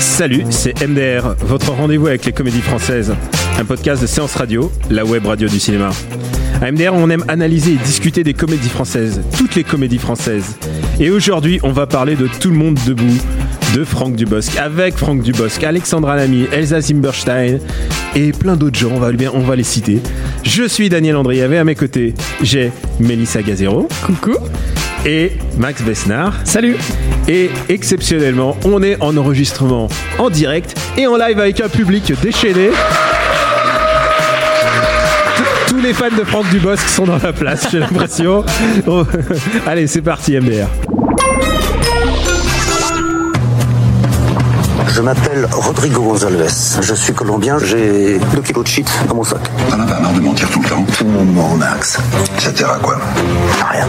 Salut, c'est MDR, votre rendez-vous avec les comédies françaises. Un podcast de séance radio, la web radio du cinéma. À MDR, on aime analyser et discuter des comédies françaises, toutes les comédies françaises. Et aujourd'hui, on va parler de Tout le monde debout, de Franck Dubosc, avec Franck Dubosc, Alexandra Lamy, Elsa Zimberstein et plein d'autres gens, on va, les citer. Je suis Daniel Andriavé, à mes côtés, j'ai Mélissa Gazero. Coucou. Et Max Besnard. Salut. Et exceptionnellement, on est en enregistrement en direct et en live avec un public déchaîné. Tous- les fans de Franck Dubosc sont dans la place, j'ai l'impression. Allez, c'est parti, MDR. Je m'appelle Rodrigo Gonzalez. Je suis colombien. J'ai 2 kilos de shit dans mon sac. T'en as pas marre de mentir tout le temps Tout le monde ment, Max. Ça sert à quoi Rien.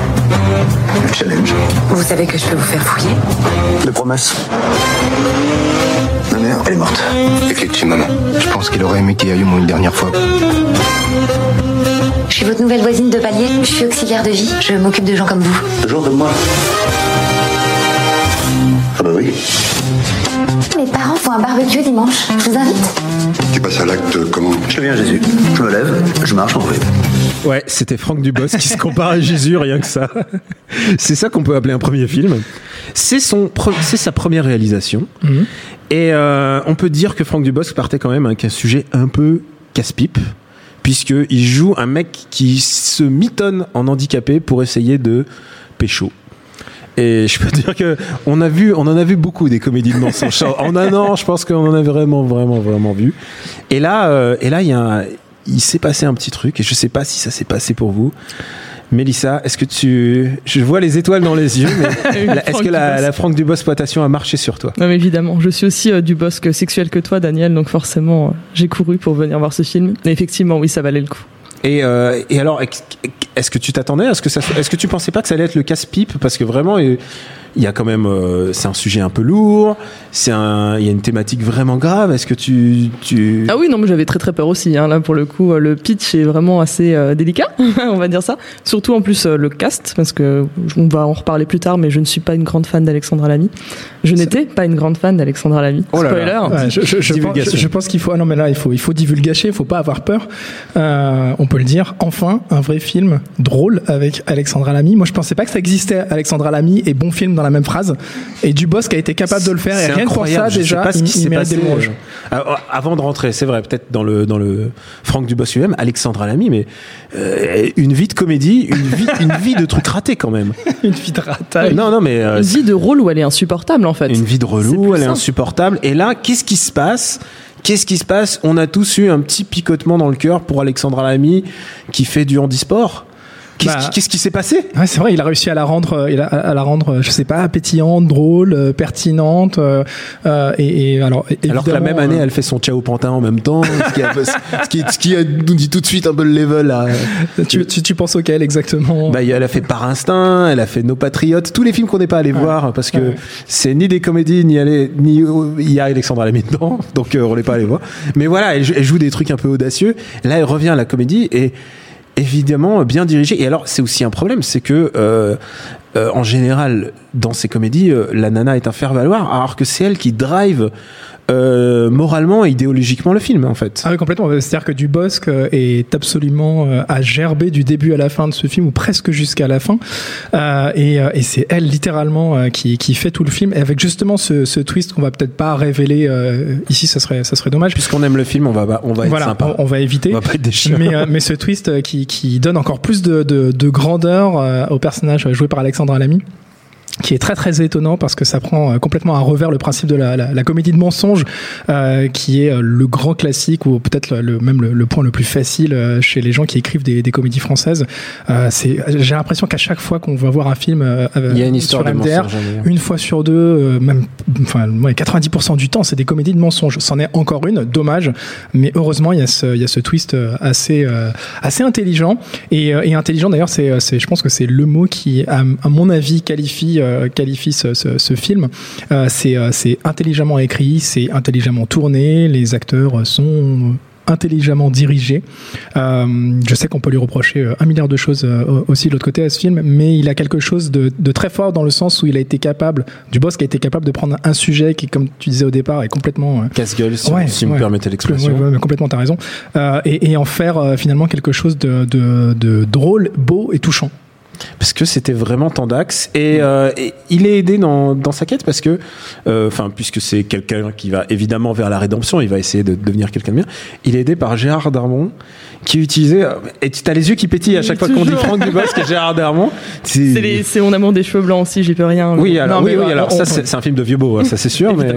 Le challenge Vous savez que je peux vous faire fouiller De promesses. Ma mère, elle est morte. Effectivement. Je pense qu'il aurait aimé qu'il y aille au moins une dernière fois. Je suis votre nouvelle voisine de palier. Je suis auxiliaire de vie. Je m'occupe de gens comme vous. Toujours de moi. Ah bah oui. Mes parents font un barbecue dimanche. Je vous invite. Tu passes à l'acte comment? Je viens Jésus. Je me lève, je marche, on fait. Ouais, c'était Franck Dubosc qui se compare à Jésus, rien que ça. C'est ça qu'on peut appeler un premier film. C'est son, c'est sa première réalisation. Et euh, on peut dire que Franck Dubosc partait quand même avec un sujet un peu casse-pipe, puisqu'il joue un mec qui se mitonne en handicapé pour essayer de pécho. Et je peux dire que on a vu, on en a vu beaucoup des comédies de mensonges. En un an, je pense qu'on en a vraiment, vraiment, vraiment vu. Et là, euh, et là, il y a, un- il s'est passé un petit truc, et je sais pas si ça s'est passé pour vous. Mélissa, est-ce que tu, je vois les étoiles dans les yeux, mais est-ce que la, la Franck Dubosc exploitation a marché sur toi? Non, mais évidemment, je suis aussi euh, du bosque sexuel que toi, Daniel, donc forcément, euh, j'ai couru pour venir voir ce film. Et effectivement, oui, ça valait le coup. Et, euh, et alors, est-ce que tu t'attendais Est-ce que que tu pensais pas que ça allait être le casse-pipe? Parce que vraiment, il y a quand même, euh, c'est un sujet un peu lourd. C'est un, il y a une thématique vraiment grave. Est-ce que tu, tu Ah oui, non, mais j'avais très très peur aussi. Hein. Là, pour le coup, euh, le pitch est vraiment assez euh, délicat, on va dire ça. Surtout en plus euh, le cast, parce que on va en reparler plus tard, mais je ne suis pas une grande fan d'Alexandra Lamy. Je n'étais pas une grande fan d'Alexandra Lamy. Oh là là. Spoiler. Ouais, je, je- je pense, Divulgation. je- je pense qu'il faut. Ah non, mais là, il faut, il faut divulgacher, il faut pas avoir peur. Euh, on peut le dire. Enfin, un vrai film drôle avec Alexandra Lamy. Moi, je pensais pas que ça existait, Alexandra Lamy et bon film dans la même phrase. Et Dubosc a été capable de le faire. Pour ça, incroyable. Je sais déjà, pas ce qui s'est passé, euh, euh, avant de rentrer, c'est vrai, peut-être dans le dans le Franck Dubosc lui-même, Alexandra Lamy, mais euh, une vie de comédie, une vie, une vie de trucs ratés quand même. Une fille de ratage. Non, non, mais euh, Une vie de rôle où elle est insupportable en fait. une vie de relou, elle est insupportable. Et là, qu'est-ce qui se passe? Qu'est-ce qui se passe? On a tous eu un petit picotement dans le cœur pour Alexandra Lamy qui fait du handisport. Qu'est-ce Bah, qui, qu'est-ce qui s'est passé Ouais, c'est vrai, il a réussi à la rendre, euh, à la rendre, euh, je sais pas, pétillante, drôle, euh, pertinente. euh, et, et alors, Alors que la même année, elle fait son Ciao Pantin en même temps, ce qui, a- ce qui, ce qui a- nous dit tout de suite un peu le level. Là. tu, tu, tu penses auquel exactement Bah, elle a fait Par Instinct, elle a fait Nos Patriotes, tous les films qu'on n'est pas allé voir parce que Ouais. c'est ni des comédies, ni aller, ni il y a Alexandra Lamy dedans, donc on n'est pas allé voir. Mais voilà, elle, elle joue des trucs un peu audacieux. Là, elle revient à la comédie et évidemment bien dirigée. Et alors, c'est aussi un problème, c'est que euh, euh, en général, dans ces comédies, euh, la nana est un faire-valoir, alors que c'est elle qui drive euh, moralement et idéologiquement le film, en fait. Ah oui, complètement. C'est-à-dire que Dubosc euh, est absolument euh, à gerber du début à la fin de ce film, ou presque jusqu'à la fin. Euh, et euh, et c'est elle, littéralement, qui, qui fait tout le film. Et avec justement ce, ce twist qu'on va peut-être pas révéler euh, ici, ça serait, ça serait dommage. Puisqu'on aime le film, on va, on va être voilà, sympa. on, on va éviter. On va pas être chiens. mais, euh, mais ce twist qui, qui donne encore plus de, de, de grandeur euh, au personnage joué par Alexandra Lamy. Qui est très très étonnant parce que ça prend euh, complètement à revers le principe de la, la, la comédie de mensonge, euh, qui est euh, le grand classique ou peut-être le, même le, le point le plus facile euh, chez les gens qui écrivent des, des comédies françaises. Euh, c'est, j'ai l'impression qu'à chaque fois qu'on va voir un film euh, Il y a une histoire sur de MDR, mensonge, hein, une fois sur deux, euh, même, enfin, ouais, 90% du temps, c'est des comédies de mensonges. C'en est encore une, dommage, mais heureusement, il y a ce, il y a ce twist assez, euh, assez intelligent. Et, et intelligent, d'ailleurs, c'est, c'est, je pense que c'est le mot qui, à, à mon avis, qualifie, euh, qualifie ce, ce, ce film. Euh, c'est, euh, c'est intelligemment écrit, c'est intelligemment tourné, les acteurs sont intelligemment dirigés. Euh, je sais qu'on peut lui reprocher un milliard de choses aussi de l'autre côté à ce film, mais il a quelque chose de, de très fort dans le sens où il a été capable, du boss qui a été capable de prendre un sujet qui, comme tu disais au départ, est complètement Casse-gueule, si, Ouais, si me ouais. permettez l'expression. Ouais, complètement, t'as raison. Euh, et, et en faire euh, finalement quelque chose de, de, de drôle, beau et touchant. Parce que c'était vraiment Tandax et, euh, et il est aidé dans, dans sa quête parce que euh, enfin puisque c'est quelqu'un qui va évidemment vers la rédemption il va essayer de devenir quelqu'un de bien il est aidé par Gérard Darmon qui utilisait et tu as les yeux qui pétillent à Oui, chaque fois qu'on dit. Franck Dubosc et Gérard Darmon c'est mon amour des cheveux blancs aussi, j'y peux rien. oui alors, Non, oui, oui, alors on- ça c'est un film de vieux beau hein, ça c'est sûr mais,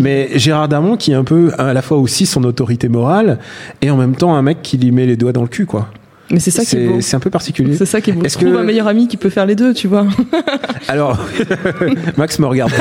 mais Gérard Darmon qui est un peu à la fois aussi son autorité morale et en même temps un mec qui lui met les doigts dans le cul quoi Mais c'est ça qui est beau. c'est un peu particulier C'est ça qui est beau. Est-ce que- un meilleur ami qui peut faire les deux, tu vois. Alors, Max me regarde.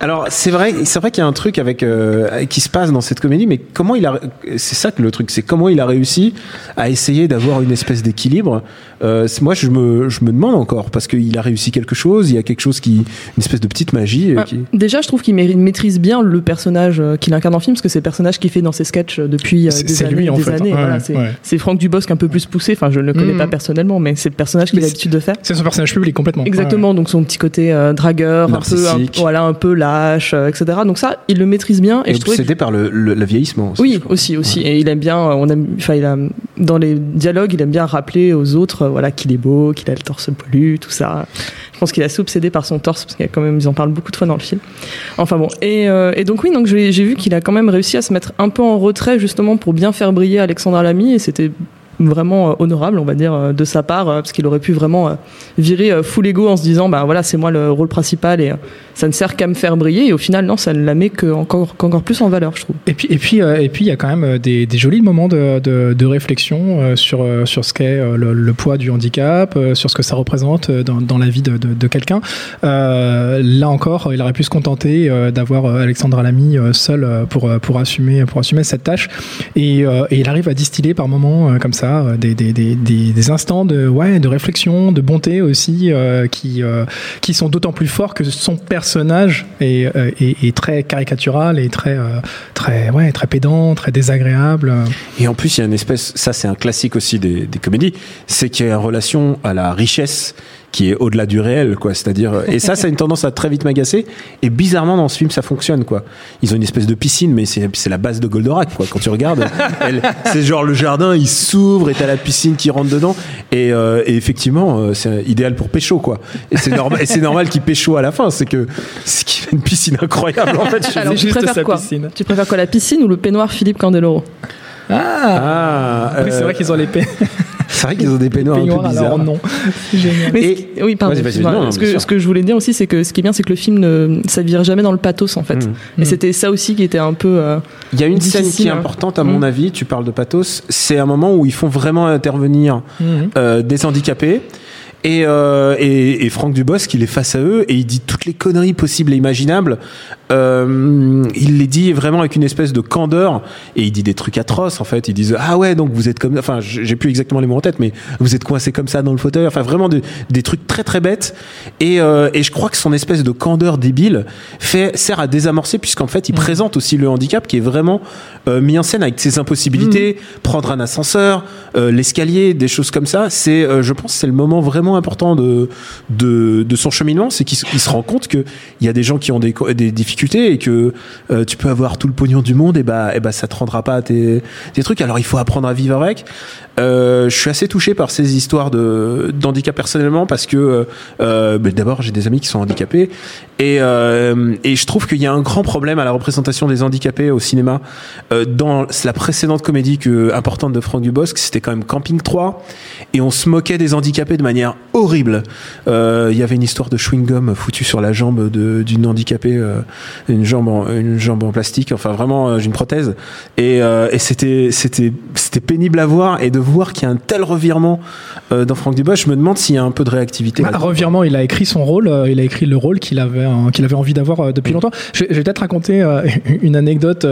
Alors, c'est vrai, c'est vrai qu'il y a un truc avec euh, qui se passe dans cette comédie, mais comment il a, c'est ça que le truc, c'est comment il a réussi à essayer d'avoir une espèce d'équilibre. Euh, moi, je me, je me demande encore parce qu'il a réussi quelque chose. Il y a quelque chose qui, une espèce de petite magie. euh, Ah, qui... Déjà, je trouve qu'il maîtrise bien le personnage euh, qu'il incarne en film, parce que c'est le personnage qu'il fait dans ses sketchs depuis euh, des c'est années. lui, en des fait. années. Ouais, Voilà, c'est ouais. c'est Franck Dubosc un peu plus poussé. Enfin, je ne le connais Mhm. pas personnellement, mais c'est le personnage qu'il a l'habitude de faire. C'est son personnage public complètement. Exactement, donc son petit côté euh, dragueur, un peu, un, voilà, un peu lâche, euh, etc. Donc ça, il le maîtrise bien. Et, Et je trouvais que- obsédé par le, le, le vieillissement. Aussi, oui, aussi, aussi. Et il aime bien, on aime, enfin, il a, dans les dialogues, il aime bien rappeler aux autres, voilà, qu'il est beau, qu'il a le torse poilu, tout ça. Je pense qu'il est assez par son torse, parce qu'il quand même, ils en parlent beaucoup de fois dans le film. Enfin bon. Et, euh, et donc oui, donc j'ai vu qu'il a quand même réussi à se mettre un peu en retrait, justement, pour bien faire briller Alexandra Lamy, et c'était vraiment euh, honorable, on va dire, euh, de sa part, euh, parce qu'il aurait pu vraiment virer full ego en se disant, bah voilà, c'est moi le rôle principal et ça ne sert qu'à me faire briller. Et au final, non, ça ne la met qu'encore qu'encore plus en valeur, je trouve. Et puis, et puis, et puis, il y a quand même des, jolis moments de, de, réflexion sur sur ce qu'est le, poids du handicap, sur ce que ça représente dans, dans la vie de, de, quelqu'un. Là encore, il aurait pu se contenter d'avoir Alexandra Lamy euh, seule euh, pour pour assumer pour assumer cette tâche. Et, il arrive à distiller par moments comme ça euh, des, des, des, des, instants de ouais de réflexion, de bonté aussi euh, qui euh, qui sont d'autant plus forts que son personnage est, est, est très caricatural et très très ouais très pédant, très désagréable. Et en plus, il y a une espèce, ça c'est un classique aussi des, des comédies, c'est qu'il y a une relation à la richesse qui est au-delà du réel, quoi. C'est-à-dire, et ça, ça a une tendance à très vite m'agacer. Et bizarrement, dans ce film, ça fonctionne, quoi. Ils ont une espèce de piscine, mais c'est c'est la base de Goldorak, quoi. Quand tu regardes, c'est genre le jardin, il s'ouvre et t'as la piscine qui rentre dedans. Et, euh, et effectivement, euh, c'est idéal pour pécho, quoi. Et c'est normal, et c'est normal qu'il pécho à la fin. C'est que c'est qu'il fait une piscine incroyable, en fait. Alors, tu préfères sa quoi piscine. Tu préfères quoi, la piscine ou le peignoir Philippe Candeloro? Ah, Ah, oui, c'est euh, vrai qu'ils ont pe- c'est vrai qu'ils ont des peignoirs un peu bizarres. C'est génial. Mais Et- ce qui- oui, pardon. Excuse-moi. non, non, ce, que, ce que je voulais dire aussi, c'est que ce qui est bien, c'est que le film ne ça vire jamais dans le pathos en fait. Mm. Et c'était ça aussi qui était un peu. euh, Il y a une scène qui est hein. importante à mon Mm. avis, tu parles de pathos, c'est un moment où ils font vraiment intervenir Mhm. euh, des handicapés. Et, euh, et, et Franck Dubosc, il est face à eux et il dit toutes les conneries possibles et imaginables. Euh, il les dit vraiment avec une espèce de candeur et il dit des trucs atroces en fait. Ils disent ah ouais donc vous êtes comme enfin j'ai plus exactement les mots en tête mais vous êtes coincé comme ça dans le fauteuil. Enfin vraiment de- des trucs très très bêtes et, euh, et je crois que son espèce de candeur débile fait sert à désamorcer puisqu'en fait il présente aussi le handicap qui est vraiment euh, mis en scène avec ses impossibilités, prendre un ascenseur, euh, l'escalier, des choses comme ça. C'est, euh, je pense, c'est le moment vraiment important de de, son cheminement, c'est qu'il se- rend compte que il y a des gens qui ont des, des difficultés et que euh, tu peux avoir tout le pognon du monde et bah et bah ça te rendra pas tes tes trucs. Alors il faut apprendre à vivre avec. Euh, je suis assez touché par ces histoires de d'handicap personnellement parce que euh, ben, d'abord j'ai des amis qui sont handicapés et et je trouve qu'il y a un grand problème à la représentation des handicapés au cinéma. Dans la précédente comédie importante de Franck Dubosc, c'était quand même Camping 3 et on se moquait des handicapés de manière horrible. Euh, Il y avait une histoire de chewing-gum foutu sur la jambe d'une handicapée, euh, une jambe en, une jambe en plastique, enfin vraiment euh, une prothèse. Et, euh, et c'était c'était c'était pénible à voir et de voir qu'il y a un tel revirement dans Franck Dubosc. Je me demande s'il y a un peu de réactivité. Bah, revirement, il a écrit son rôle, il a écrit le rôle qu'il avait, qu'il avait envie d'avoir depuis longtemps. Je, vais- je vais peut-être raconter une anecdote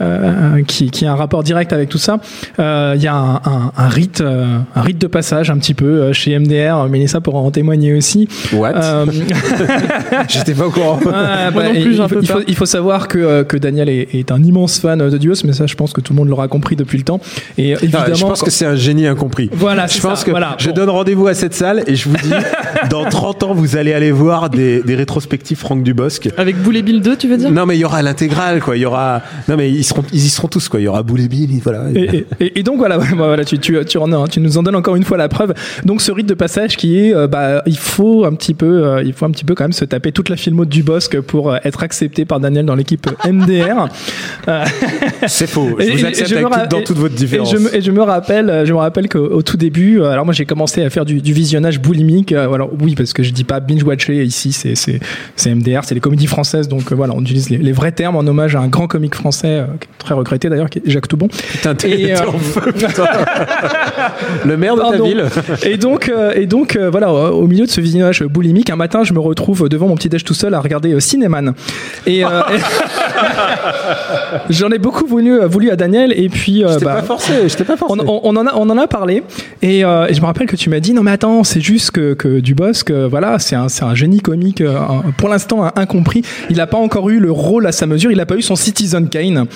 euh, qui, qui a un rapport direct avec tout ça. Euh, Il y a un, un- un rite, euh, un rite de passage un petit peu chez MDR. Mélissa pourra en témoigner aussi. What? Euh, J'étais pas au courant. Ah, Moi non et plus, j'ai un il, faut, peu il, faut, il faut savoir que, que Daniel est, est un immense fan de Dios, mais ça, je pense que tout le monde l'aura compris depuis le temps. Et Non, évidemment, je pense quand- que c'est un génie incompris. Voilà, je pense ça, que voilà. je Bon. donne rendez-vous à cette salle et je vous dis, dans 30 ans, vous allez aller voir des, des rétrospectives Franck Dubosc. Avec Boule et Bill 2, tu veux dire? Non, mais il y aura l'intégrale, quoi. Il y aura. Non, mais ils seront, ils y seront tous, quoi. Il y aura Boule et Bill, voilà. Et, et- et- donc voilà, voilà tu, tu, tu, en as- tu nous en donnes encore une fois la preuve. Donc ce rite de passage qui est, euh, bah, il faut un petit peu, euh, il faut un petit peu quand même se taper toute la filmo du Bosque pour euh, être accepté par Daniel dans l'équipe MDR. C'est faux. Je Et- vous accepte je avec tout- dans toute votre Et différence. je, me, et je me rappelle, je me rappelle qu'au au tout début, alors moi j'ai commencé à faire du, du visionnage boulimique. alors oui, parce que je dis pas binge watcher ici, c'est MDR, c'est les comédies françaises, donc voilà, on utilise les, les vrais termes en hommage à un grand comique français très regretté d'ailleurs, qui est Jacques Toubon. Putain, Et, t'es euh, en feu, putain. Le maire de ta Pardon. ville. Et donc, euh, et donc euh, voilà, au milieu de ce visionnage boulimique, un matin, je me retrouve devant mon petit déj tout seul à regarder Cinéman. Et, et- j'en ai beaucoup voulu, voulu à Daniel. Et puis, Je t'ai bah, pas forcé. Je t'ai pas forcé. on, en a, on en a parlé et, et je me rappelle que tu m'as dit non mais attends c'est juste que, que Dubosc voilà c'est un, c'est un génie comique un- pour l'instant incompris il n'a pas encore eu le rôle à sa mesure il n'a pas eu son Citizen Kane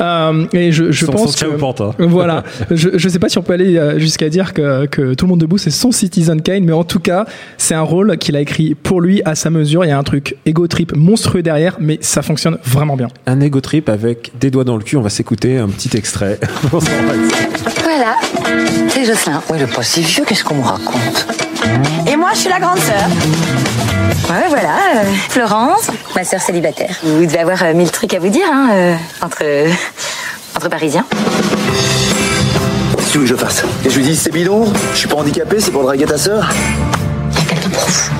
Euh, et je, je Son- pense son que Panta. voilà je, je sais pas si on peut aller euh, jusqu'à dire que, que tout le monde debout c'est son Citizen Kane mais en tout cas c'est un rôle qu'il a écrit pour lui à sa mesure il y a un truc ego trip monstrueux derrière mais ça fonctionne vraiment bien Un ego trip avec des doigts dans le cul. On va s'écouter un petit extrait. Voilà, c'est Jocelyn. Oui, est pas si vieux, qu'est-ce qu'on me raconte? Et moi, je suis la grande sœur. Ouais, voilà, euh, Florence, ma sœur célibataire. Vous devez avoir euh, mille trucs à vous dire, hein, euh, entre, entre Parisiens. Si tu veux que je fasse? Et je lui dis, c'est bidon, je suis pas handicapé, c'est pour draguer ta sœur? Il y a quelqu'un pour vous.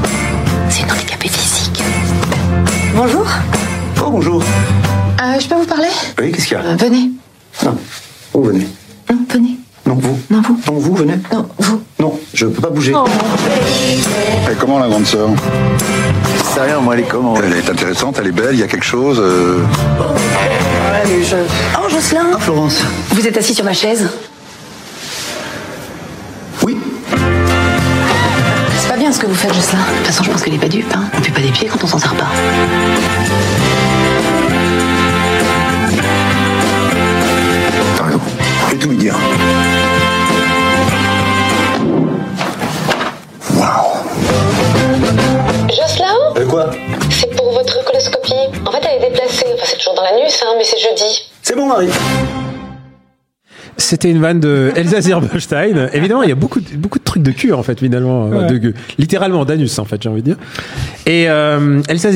C'est une handicapée physique. Bonjour. Oh, bonjour. Euh, je peux vous parler? Oui, qu'est-ce qu'il y a? Euh, Venez. Non, vous. Non, venez. Je peux pas bouger. Et comment la grande sœur? Je sais rien, moi, elle est comment? Elle est intéressante, elle est belle, il y a quelque chose. euh, Oh, Jocelyn. Ah, Florence. Vous êtes assis sur ma chaise? Oui. C'est pas bien ce que vous faites, Jocelyn. De toute façon, je pense qu'elle est pas dupe. Hein. On fait pas des pieds quand on s'en sert pas. T'as raison. Je vais tout lui dire. Euh, quoi C'est pour votre coloscopie. En fait, elle est déplacée. Enfin, c'est toujours dans l'anus, hein, mais c'est jeudi. C'est bon, Marie. C'était une vanne de Elsa. Évidemment, il y a beaucoup, de- beaucoup de trucs de cul, en fait, finalement. euh, Ouais. de gueux. littéralement, d'anus, en fait, j'ai envie de dire. Et euh, Elsa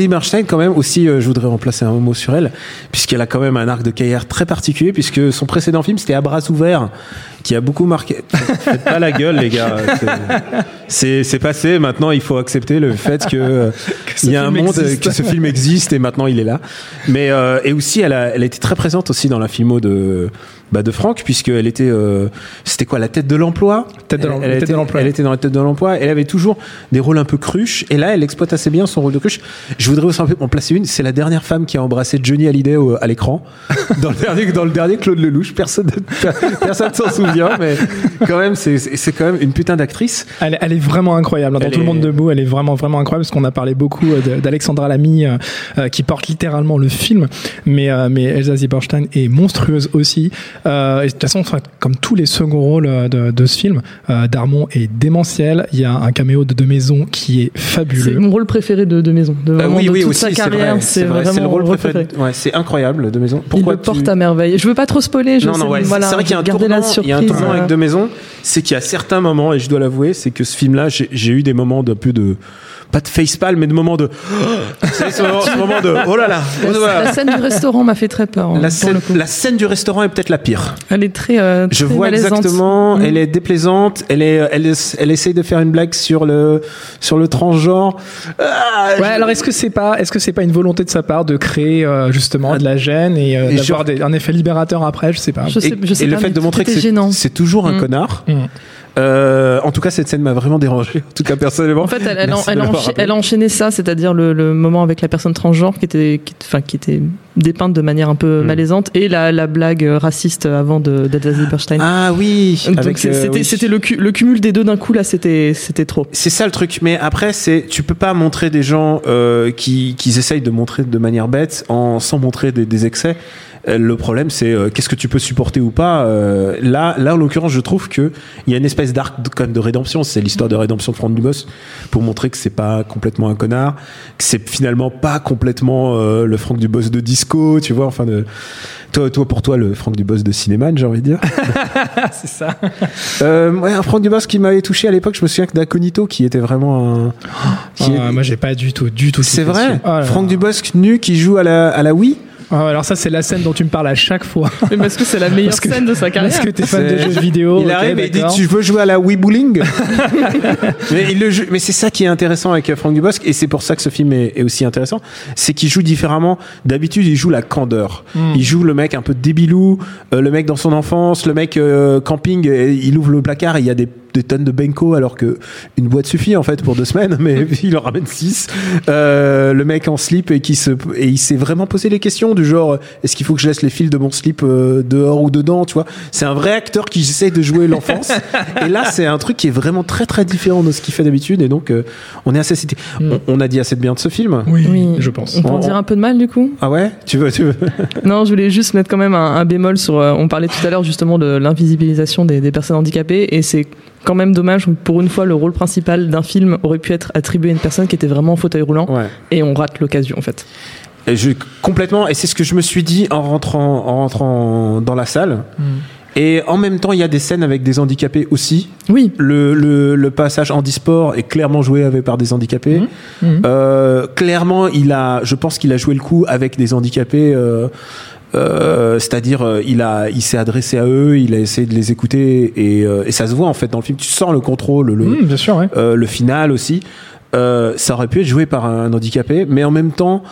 quand même, aussi, euh, je voudrais remplacer un mot sur elle, puisqu'elle a quand même un arc de carrière très particulier, puisque son précédent film, c'était À bras ouverts, qui a beaucoup marqué. Faites pas la gueule, les gars. C'est- passé. Maintenant, il faut accepter le fait que, euh, il y a un monde, existe. que ce film existe et maintenant il est là. Mais euh, et aussi, elle a, elle a été très présente aussi dans la filmo de bah, de Franck, puisqu'elle était, euh, c'était quoi, la tête de l'emploi? Tête de Elle- elle tête de était- l'emploi. Elle était dans la tête de l'emploi. Elle avait toujours des rôles un peu cruches. Et là, elle exploite assez bien son rôle de cruche. Je voudrais aussi en placer une. C'est la dernière femme qui a embrassé Johnny Hallyday au- à l'écran. Dans le dernier, dans le dernier Claude Lelouch. Personne, personne s'en souvient, mais quand même, c'est, c'est quand même une putain d'actrice. Elle, elle est vraiment incroyable. Dans Elle tout le monde debout, elle est vraiment, vraiment incroyable parce qu'on a parlé beaucoup euh, d'Alexandra Lamy euh, euh, qui porte littéralement le film. Mais, euh, mais Elsa Zieberstein est monstrueuse aussi. Euh, et de toute façon, enfin, comme tous les seconds rôles euh, de, de ce film, euh, Darmon est démentiel. Il y a un caméo de De Maison qui est C'est fabuleux. mon rôle préféré de, de maison. De, Euh, vraiment, oui, de oui, toute aussi, sa c'est carrière, vrai, c'est vrai, vraiment c'est le rôle mon rôle préféré. préféré. Ouais, c'est incroyable de maison. Il Pourquoi le porte à merveille. Je veux pas trop spoiler. Je non, sais, non, ouais, c'est- voilà, c'est vrai qu'il y a un tournant, la surprise. il y a un tournant euh, avec de maison, c'est qu'il y a certains moments, et je dois l'avouer, c'est que ce film-là, j'ai j'ai eu des moments d'un peu de, pas de facepalm, mais de moment de, c'est ce moment, ce moment de, oh là là, là. La scène du restaurant m'a fait très peur. hein, La scène, la du restaurant est peut-être la pire. Elle est très. euh, Je vois malaisante. exactement. Mm. Elle est déplaisante. Elle est, elle, essaye de faire une blague sur le, sur le transgenre. Ah, Ouais, je- alors est-ce que c'est pas, est-ce que c'est pas une volonté de sa part de créer euh, justement de la gêne et, euh, Et d'avoir je- un effet libérateur après, je sais pas. Je sais, et, je sais et le fait de montrer que c'était c'est, gênant. c'est toujours un Mm. connard. Mm. Euh, en tout cas, cette scène m'a vraiment dérangé. En tout cas, personnellement. En fait, elle, a l'avoir encha- rappelé. elle a enchaîné ça, c'est-à-dire le, le moment avec la personne transgenre qui était, qui, enfin, qui était dépeinte de manière un peu Mm. malaisante et la, la blague raciste avant de d'Elsa Zilberstein. Ah oui. Donc euh, c'était oui. le, cu- le cumul des deux d'un coup là, c'était c'était trop. C'est ça le truc. Mais après, c'est tu peux pas montrer des gens euh, qui qui essayent de montrer de manière bête en sans montrer des, des excès. Euh, Le problème, c'est euh, qu'est-ce que tu peux supporter ou pas. Euh, là, là, en l'occurrence, je trouve que il y a une espèce d'arc même de rédemption. C'est l'histoire de rédemption de Franck Dubos pour montrer que c'est pas complètement un connard, que c'est finalement pas complètement euh, le Franck Dubos de disco, tu vois. Enfin, de, toi, toi pour toi, le Franck Dubos de cinéma, j'ai envie de dire. c'est ça. Euh, ouais, un Franck Dubos qui m'avait touché à l'époque. Je me souviens que d'Aconito, qui était vraiment un. qui est- moi, j'ai pas du tout, du tout. c'est vrai? Oh. Franck Dubosc nu qui joue à la, à la Wii? Ah, alors ça, c'est la scène dont tu me parles à chaque fois. Mais parce que c'est la meilleure que- scène de sa carrière. Parce que t'es fan de jeux vidéo. il arrive et il dit. Tu veux jouer à la Wii Bowling Mais, il le joue- mais c'est ça qui est intéressant avec euh, Franck Dubosc et c'est pour ça que ce film est, est aussi intéressant. C'est qu'il joue différemment. D'habitude, il joue la candeur. Hmm. Il joue le mec un peu débilou, euh, le mec dans son enfance, le mec euh, camping. et il ouvre le placard et il y a des, des tonnes de Benko alors que une boîte suffit en fait pour deux semaines, mais il en ramène six. Euh, le mec en slip et qui se et il s'est vraiment posé les questions du genre est-ce qu'il faut que je laisse les fils de mon slip euh, dehors ou dedans, tu vois? C'est un vrai acteur qui essaie de jouer l'enfance. et là, c'est un truc qui est vraiment très très différent de ce qu'il fait d'habitude et donc euh, on est assez cité. On, on a dit assez de bien de ce film. Oui, Oui. je pense. On peut en dire un peu de mal du coup? Ah ouais? Tu veux, tu veux? Non, je voulais juste mettre quand même un, un bémol sur. euh, on parlait tout à l'heure justement de l'invisibilisation des, des personnes handicapées, et c'est quand même dommage. Pour une fois, le rôle principal d'un film aurait pu être attribué à une personne qui était vraiment en fauteuil roulant, Ouais. et on rate l'occasion en fait. Et je, complètement, et c'est ce que je me suis dit en rentrant, en rentrant dans la salle. Et en même temps, il y a des scènes avec des handicapés aussi. Oui. Le, le, le passage handisport est clairement joué avec, par des handicapés. Mhm. Euh, clairement, il a, je pense qu'il a joué le coup avec des handicapés. Euh, euh, c'est-à-dire, euh, il a, il s'est adressé à eux, il a essayé de les écouter, et, euh, et ça se voit en fait dans le film. Tu sens le contrôle, le, Mmh, bien sûr, ouais. le final aussi. Euh, ça aurait pu être joué par un handicapé, mais en même temps,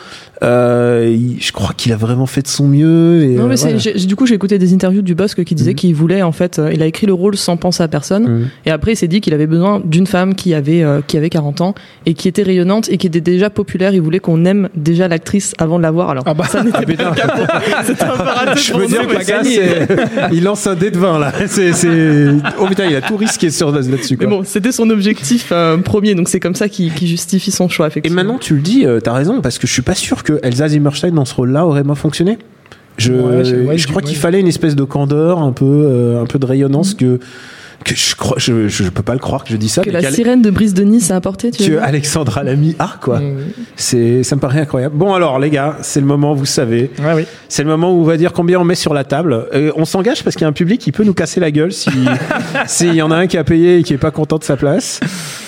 euh, il- je crois qu'il a vraiment fait de son mieux. Et, Non, euh, mais j'ai- du coup, j'ai écouté des interviews du Bosque qui disait Mhm. qu'il voulait, en fait, euh, il a écrit le rôle sans penser à personne. Mhm. Et après, il s'est dit qu'il avait besoin d'une femme qui avait, euh, qui avait 40 ans et qui était rayonnante et qui était déjà populaire. Il voulait qu'on aime déjà l'actrice avant de la voir. Alors, Ah bah. ça n'était pas le cas pour- C'était un raté Je nous, dire que ça, il lance un dé de 20 là. C'est. Oh putain, il a tout risqué sur là-dessus. Mais bon, c'était son objectif euh, premier, donc c'est comme ça qu'il qu'il justifie son choix, Et maintenant, tu le dis, euh, t'as raison, parce que je suis pas sûr que Elsa Zimmerstein dans ce rôle-là aurait moins fonctionné. Je, Ouais, j'ai- ouais, je j'ai- crois ouais. qu'il fallait une espèce de candeur, un peu, euh, un peu de rayonnance que, que je crois, je, je, je peux pas le croire que je dis ça. que la sirène de Brise de Nice a apporté, tu que Alexandra Lamy a quoi. Mmh. C'est, ça me paraît incroyable. Bon alors les gars, c'est le moment, vous savez, Ouais, oui. c'est le moment où on va dire combien on met sur la table. Euh, on s'engage parce qu'il y a un public qui peut nous casser la gueule si s'il y en a un qui a payé et qui est pas content de sa place.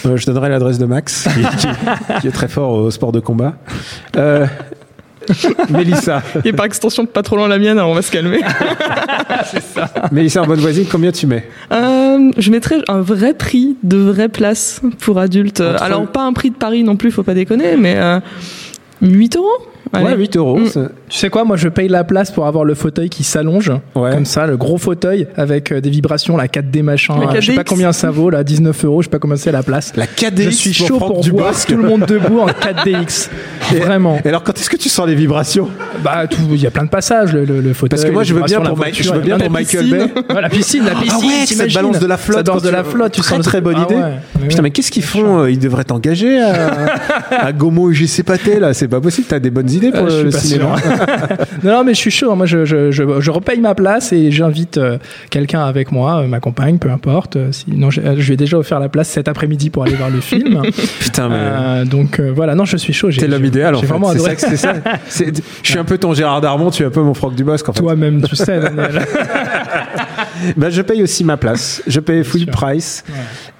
Euh, je donnerai l'adresse de Max, qui, qui- qui est très fort au sport de combat. Euh, Mélissa, Et par extension, pas trop loin la mienne, alors on va se calmer. Mélissa en bonne voisine, combien tu mets Euh, je mettrais un vrai prix de vraie place pour adultes. Entre- Alors, pas un prix de Paris non plus, faut pas déconner, mais euh, 8 euros Allez. Ouais, 8 euros. Mm. Tu sais quoi, moi je paye la place pour avoir le fauteuil qui s'allonge, Ouais. comme ça, le gros fauteuil avec euh, des vibrations, la 4D machin. La euh, Je sais pas 4DX. combien ça vaut, là, 19 euros, je sais pas combien c'est la place. La 4DX Je suis pour chaud pour Dubosc. voir tout le monde debout en 4DX. Vraiment. Et alors quand est-ce que tu sens les vibrations? Bah, tout- il y a plein de passages, le, le, le fauteuil. Parce que moi je veux bien pour, voiture, je veux bien pour Michael. Bay. Ouais, la piscine, la piscine. Ah ouais, ça balance de la flotte. Ça balance quand de la tu- flotte, tu très sens. très bonne Ah idée. Putain, mais qu'est-ce qu'ils font euh, Ils devraient t'engager à, Gomo UGC Pâté là. C'est pas possible. T'as des bonnes idées pour Euh, le, cinéma. non, non, mais je suis chaud. Moi, je, je, je, je repaye ma place et j'invite euh, quelqu'un avec moi, euh, ma compagne, peu importe. Euh, Sinon, je, je lui ai déjà offert la place cet après-midi pour aller voir le film. Putain, mais. Donc voilà, non, je suis chaud. T'es l'homme idéal en fait. vraiment C'est adoré. ça ça. Je suis un peu ton Gérard Darmon, tu es un peu mon Franck Dubosc en fait. Toi-même, tu sais, Daniel. bah, je paye aussi ma place. Je paye full price.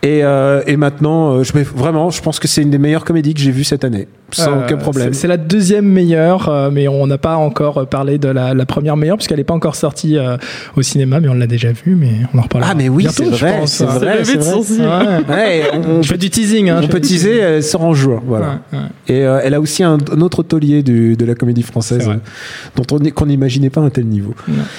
Et, euh, et maintenant, euh, je paye- vraiment, je pense que c'est une des meilleures comédies que j'ai vues cette année, sans Euh, aucun problème. c'est- la deuxième meilleure, euh, mais on n'a pas encore parlé de la, la première meilleure puisqu'elle n'est pas encore sortie euh, au cinéma, mais on l'a déjà vue, mais on en reparlera. Ah mais oui, c'est vrai, c'est hein. vrai. Ouais. Ouais, on, on Je fais du teasing. Hein, on je peut teaser, elle sort en juin, voilà. Ouais, ouais. Et euh, elle a aussi un, un autre taulier du- de la comédie française dont on qu'on n'imaginait pas un tel niveau.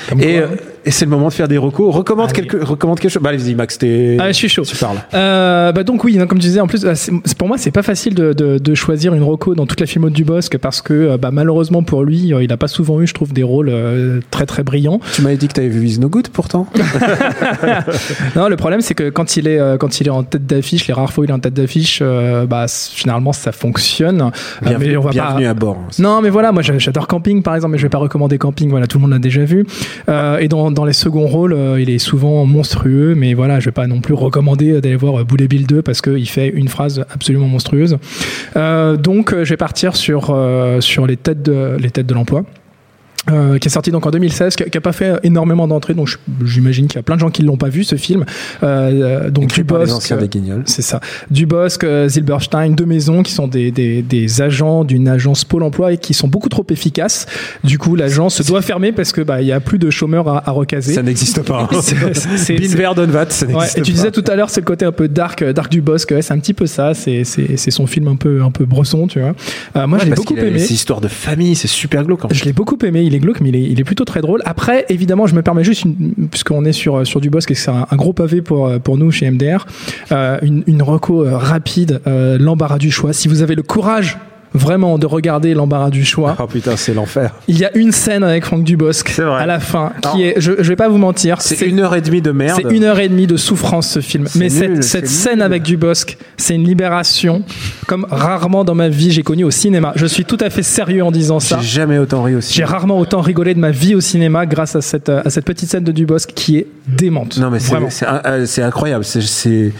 Comme Et, quoi. Et c'est le moment de faire des recos. Recommande Allez. quelque, recommande quelque chose. Bah, allez-y, Max, t'es. Ah, je suis chaud. Tu parles. Euh, bah donc oui, non, comme tu disais, en plus, euh, pour moi, c'est pas facile de, de, de choisir une roco dans toute la filmo du Bosque parce que euh, bah, malheureusement pour lui, il a pas souvent eu, je trouve, des rôles très très brillants. Tu m'avais dit que t'avais vu Is No Good pourtant. Non, le problème, c'est que quand il est quand il est en tête d'affiche, les rares fois où il est en tête d'affiche, euh, bah généralement ça fonctionne. Bienvenue, mais on va pas- bienvenue à bord. Non, mais voilà, moi j'a- j'adore Camping par exemple, mais je vais pas recommander Camping, voilà, tout le monde l'a déjà vu. Euh, et dans, dans les seconds rôles, euh, il est souvent monstrueux, mais voilà, je vais pas non plus recommander euh, d'aller voir euh, Boulet Bill 2 parce qu'il fait une phrase absolument monstrueuse. Donc je vais partir sur, sur les têtes de, les têtes de l'emploi. Euh, qui est sorti donc en 2016, qui, qui a pas fait énormément d'entrées, donc j'imagine qu'il y a plein de gens qui l'ont pas vu ce film. Euh, donc Écrit Dubosc, Guignols. c'est ça. Dubosc, euh, Zilberstein, deux maisons qui sont des, des, des agents d'une agence Pôle emploi et qui sont beaucoup trop efficaces. Du coup, l'agence doit fermer parce que bah il y a plus de chômeurs à, à recaser. Ça n'existe pas. hein. C'est- Bill ça Ouais, et tu pas. disais tout à l'heure, c'est le côté un peu dark, euh, dark du Bosque. Ouais, c'est un petit peu ça. C'est, c'est, c'est son film un peu, un peu bresson, tu vois. Euh, moi, Ouais, je l'ai beaucoup aimé. C'est histoire de famille, c'est super glauque. en fait. Je l'ai beaucoup aimé, il est glauque, mais il est, il plutôt très drôle. Après, évidemment, je me permets juste, puisqu'on est sur, sur du Bosque et que c'est un, gros pavé pour, euh, pour nous chez MDR, euh, une, reco euh, rapide, l'embarras du choix. Si vous avez le courage vraiment de regarder l'embarras du choix, Oh putain, c'est l'enfer. il y a une scène avec Franck Dubosc à la fin qui Alors, est, je, je vais pas vous mentir, C'est une heure et demie de merde. c'est une heure et demie de souffrance ce film. Mais nul, cette, scène nul. avec Dubosc, c'est une libération comme rarement dans ma vie j'ai connu au cinéma. Je suis tout à fait sérieux en disant ça. J'ai jamais autant ri aussi. J'ai rarement autant rigolé de ma vie au cinéma grâce à cette, à cette petite scène de Dubosc qui est démente. Non mais c'est euh, incroyable. C'est-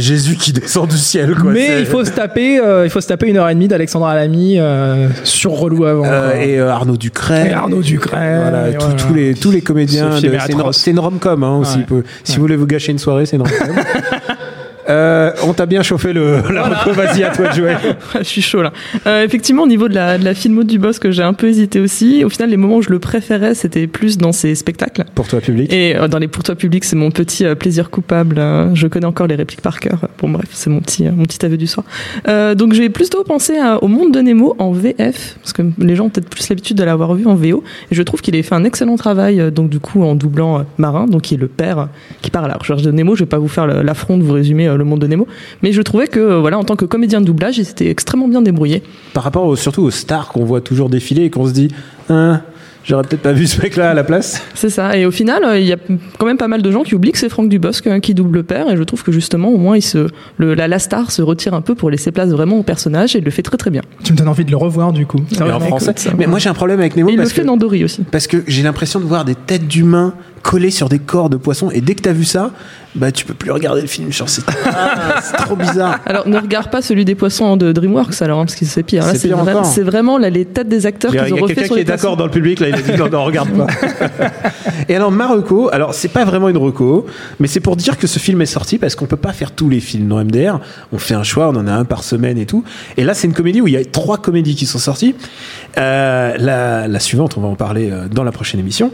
Jésus qui descend du ciel quoi. Mais il faut se taper, euh, il faut se taper une heure et demie d'Alexandra Lamy euh, sur relou avant. Euh, et euh, Arnaud Ducret. Et Arnaud Ducret, Voilà, et tous- voilà. tous les tous les comédiens. C'est une, une rom-com hein, aussi. Ouais. Si vous voulez vous gâcher une soirée, c'est une rom-com. Euh, on t'a bien chauffé le, la reco, vas-y à toi de jouer. je suis chaud là. Euh, effectivement, au niveau de la, de la filmo du boss, que j'ai un peu hésité aussi. Au final, les moments où je le préférais, c'était plus dans ses spectacles. Pour toi public. Et euh, dans les pour toi publics, c'est mon petit plaisir coupable. je connais encore les répliques par cœur. Bon bref, c'est mon petit mon petit aveu du soir. Donc j'ai plutôt pensé à- au Monde de Nemo en VF parce que les gens ont peut-être plus l'habitude de l'avoir vu en VO. Et je trouve qu'il a fait un excellent travail. donc du coup en doublant Marin, donc qui est le père qui part à la recherche de Nemo. Je vais pas vous faire l'affront de vous résumer le Monde de Nemo, mais je trouvais que euh, voilà en tant que comédien de doublage, il s'était extrêmement bien débrouillé. Par rapport au- surtout aux stars qu'on voit toujours défiler et qu'on se dit, hein, j'aurais peut-être pas vu ce mec-là à la place. C'est ça. Et au final, euh, il y a quand même pas mal de gens qui oublient que c'est Franck Dubosc euh, qui double le père. Et je trouve que justement, au moins, il se, le, la, la star se retire un peu pour laisser place vraiment au personnage et il le fait très très bien. Tu me donnes envie de le revoir du coup. En français. écoute, Mais moi j'ai un problème avec Nemo Et il le parce fait que dans Dory aussi. parce que j'ai l'impression de voir des têtes d'humains collées sur des corps de poissons et dès que t'as vu ça, bah tu peux plus regarder le film. Genre c'est Ah, c'est trop bizarre. Alors ne regarde pas celui des poissons de DreamWorks alors, hein, parce que c'est pire. Là, C'est c'est pire vrai- encore. c'est vraiment là, les têtes des acteurs Il y a, qu'ils il y ont a refait quelqu'un qui est d'accord dans le public là, il a dit non, non regarde pas. et alors Marocco, alors c'est pas vraiment une reco, mais c'est pour dire que ce film est sorti parce qu'on peut pas faire tous les films dans MDR. On fait un choix, on en a un par semaine et tout. Et là c'est une comédie où il y a trois comédies qui sont sorties. Euh, la, la suivante, on va en parler euh, dans la prochaine émission.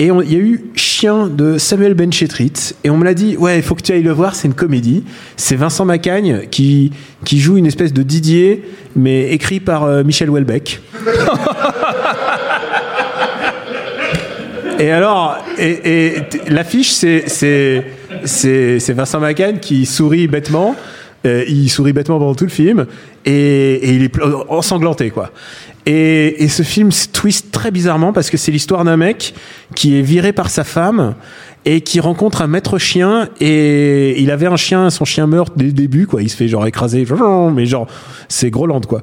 Et il y a eu Chien de Samuel Benchetrit et on me l'a dit ouais il faut que tu ailles le voir c'est une comédie c'est Vincent Macagne qui qui joue une espèce de Didier mais écrit par euh, Michel Houellebecq Et alors, et, l'affiche, c'est, c'est, Vincent McCann qui sourit bêtement. Euh, il sourit bêtement pendant tout le film et, il est pl- ensanglanté, quoi. Et, et ce film se twist très bizarrement parce que c'est l'histoire d'un mec qui est viré par sa femme et qui rencontre un maître chien et il avait un chien, son chien meurt dès le début, quoi. Il se fait genre écraser, mais genre c'est Groland, quoi.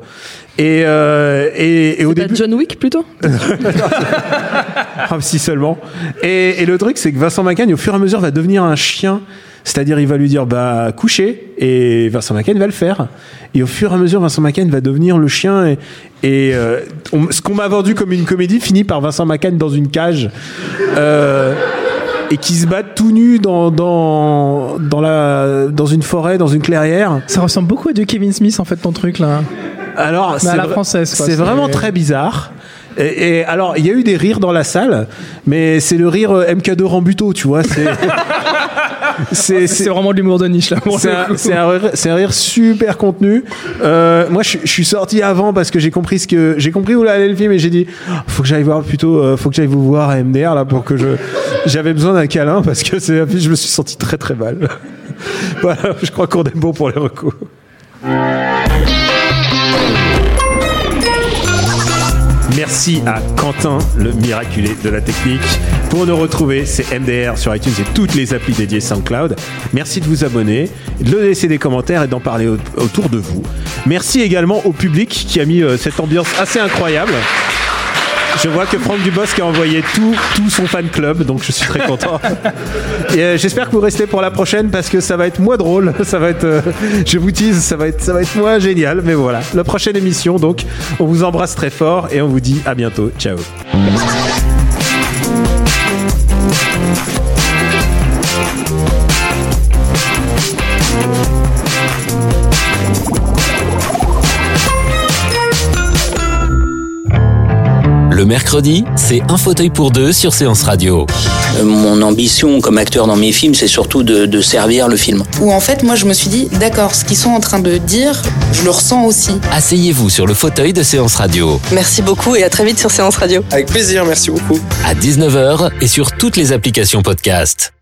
Et, euh, et, et au début, John Wick plutôt? Ah, si seulement. Et, et le truc, c'est que Vincent Macagne, au fur et à mesure, va devenir un chien. C'est-à-dire, il va lui dire, bah, coucher. Et Vincent Macagne va le faire. Et au fur et à mesure, Vincent Macagne va devenir le chien. Et, et euh, on- ce qu'on m'a vendu comme une comédie finit par Vincent Macagne dans une cage. Euh, et qui se battent tout nus dans, dans, dans, la, dans une forêt, dans une clairière. Ça ressemble beaucoup à du Kevin Smith en fait ton truc là. Alors, c'est la française, C'est vraiment très bizarre. Et, et alors, il y a eu des rires dans la salle, mais c'est le rire euh, MK2 Rambuteau, tu vois. C'est c'est- C'est vraiment de l'humour de niche là. c'est un, c'est un rire, c'est un rire super contenu. Euh, moi, je, je suis sorti avant parce que j'ai compris ce que j'ai compris où allait le film et j'ai dit faut que j'aille voir plutôt, euh, faut que j'aille vous voir à MDR là pour que je j'avais besoin d'un câlin parce que c'est je me suis senti très très mal. voilà, je crois qu'on est bon pour les recours. Merci à Quentin, le miraculé de la technique. Pour nous retrouver, c'est MDR sur iTunes et toutes les applis dédiées SoundCloud. Merci de vous abonner, de laisser des commentaires et d'en parler au- autour de vous. Merci également au public qui a mis euh, cette ambiance assez incroyable. Je vois que Franck Dubosc a envoyé tout, tout son fan club, donc je suis très content. Et euh, j'espère que vous restez pour la prochaine parce que ça va être moins drôle. Ça va être, euh, je vous tease, ça va être, ça va être moins génial. Mais voilà, la prochaine émission. Donc, on vous embrasse très fort et on vous dit à bientôt. Ciao. Le mercredi, c'est un fauteuil pour deux sur Séance Radio. Euh, Mon ambition comme acteur dans mes films, c'est surtout de, de servir le film. Où en fait, moi, je me suis dit, d'accord, ce qu'ils sont en train de dire, je le ressens aussi. Asseyez-vous sur le fauteuil de Séance Radio. Merci beaucoup et à très vite sur Séance Radio. Avec plaisir, merci beaucoup. À 19h et sur toutes les applications podcast.